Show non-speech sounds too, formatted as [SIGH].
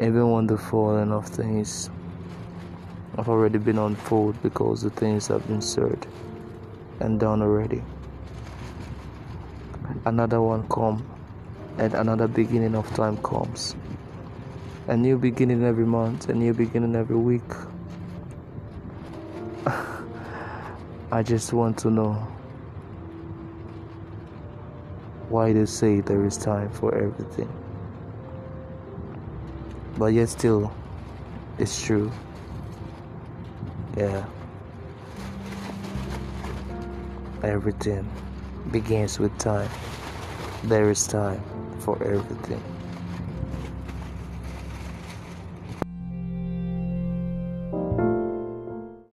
even when the falling of things have already been unfold because the things have been said and done already. Another one come and another beginning of time comes. A new beginning every month, a new beginning every week. [LAUGHS] I just want to know why they say there is time for everything. But yet, still, it's true. Yeah. Everything begins with time. There is time for everything.